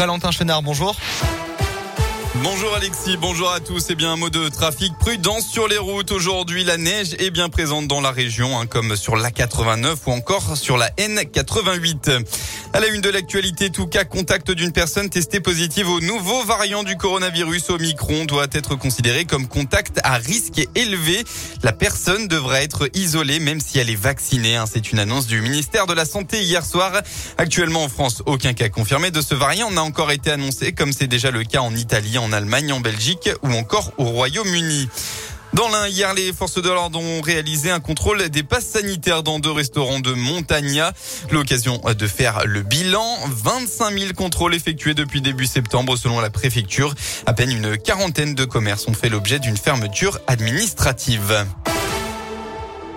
Valentin Chenard, bonjour. Bonjour Alexis, bonjour à tous. Et eh bien un mot de trafic prudence sur les routes. Aujourd'hui, la neige est bien présente dans la région, hein, comme sur la 89 ou encore sur la N88. À la une de l'actualité, tout cas contact d'une personne testée positive au nouveau variant du coronavirus Omicron doit être considéré comme contact à risque élevé. La personne devra être isolée même si elle est vaccinée. Hein. C'est une annonce du ministère de la Santé hier soir. Actuellement en France, aucun cas confirmé de ce variant n'a encore été annoncé comme c'est déjà le cas en Italie, en Allemagne, en Belgique ou encore au Royaume-Uni. Dans l'un, hier, les forces de l'ordre ont réalisé un contrôle des passes sanitaires dans deux restaurants de Montagna. L'occasion de faire le bilan. 25 000 contrôles effectués depuis début septembre selon la préfecture. À peine une quarantaine de commerces ont fait l'objet d'une fermeture administrative.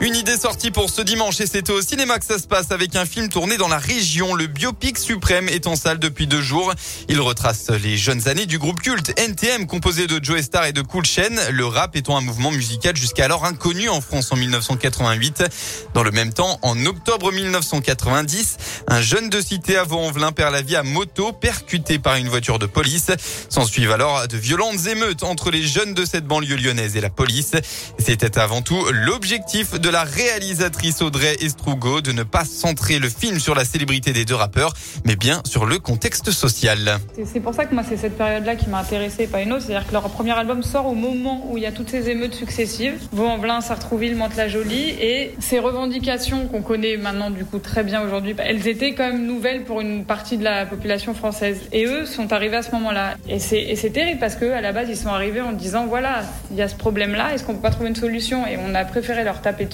Une idée sortie pour ce dimanche et c'est au cinéma que ça se passe avec un film tourné dans la région. Le biopic suprême est en salle depuis deux jours. Il retrace les jeunes années du groupe culte NTM composé de Joe Star et de Cool Chain. Le rap étant un mouvement musical jusqu'alors inconnu en France en 1988. Dans le même temps, en octobre 1990, un jeune de cité à Vaux-en-Velin perd la vie à moto percuté par une voiture de police. S'en suivent alors de violentes émeutes entre les jeunes de cette banlieue lyonnaise et la police. C'était avant tout l'objectif de la réalisatrice Audrey Estrugo de ne pas centrer le film sur la célébrité des deux rappeurs, mais bien sur le contexte social. C'est pour ça que moi, c'est cette période-là qui m'a intéressée, pas une autre. C'est-à-dire que leur premier album sort au moment où il y a toutes ces émeutes successives. Vaux-en-Velin, Sartrouville, Mantes-la-Jolie. Et ces revendications qu'on connaît maintenant, du coup, très bien aujourd'hui, elles étaient quand même nouvelles pour une partie de la population française. Et eux sont arrivés à ce moment-là. Et c'est terrible parce qu'à la base, ils sont arrivés en disant voilà, il y a ce problème-là, est-ce qu'on peut pas trouver une solution? Et on a préféré leur taper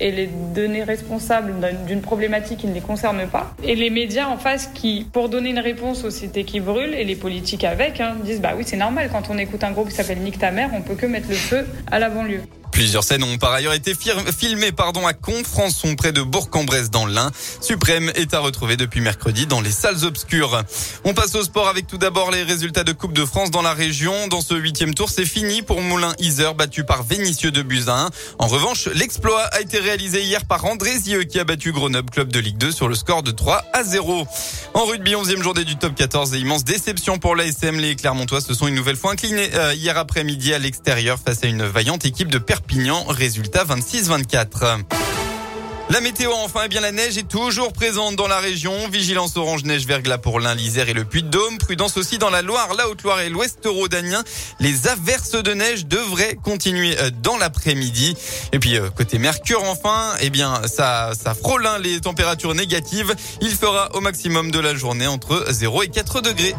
et les donner responsables d'une problématique qui ne les concerne pas. Et les médias en face qui, pour donner une réponse aux cités qui brûlent, et les politiques avec, hein, disent bah oui, c'est normal, quand on écoute un groupe qui s'appelle Nick ta mère, on peut que mettre le feu à la banlieue. Plusieurs scènes ont par ailleurs été filmées pardon, à Confrançon, près de Bourg-en-Bresse dans l'Ain. Suprême est à retrouver depuis mercredi dans les salles obscures. On passe au sport avec tout d'abord les résultats de Coupe de France dans la région. Dans ce huitième tour, c'est fini pour Moulin-Iser, battu par Vénitieux de Buzyn. En revanche, l'exploit a été réalisé hier par André Zieux, qui a battu Grenoble, club de Ligue 2, sur le score de 3 à 0. En rugby, 11e journée du top 14 et immense déception pour l'ASM. Les Clermontois se sont une nouvelle fois inclinés euh, hier après-midi à l'extérieur face à une vaillante équipe de Perpignan. Perpignan. Résultat 26-24. La météo, enfin, eh bien la neige est toujours présente dans la région. Vigilance orange neige verglas pour l'Ain, l'Isère et le Puy-de-Dôme. Prudence aussi dans la Loire, la Haute-Loire et l'Ouest rhodanien. Les averses de neige devraient continuer euh, dans l'après-midi. Et puis euh, côté Mercure, enfin, eh bien ça ça frôle hein, les températures négatives. Il fera au maximum de la journée entre 0 et 4 degrés.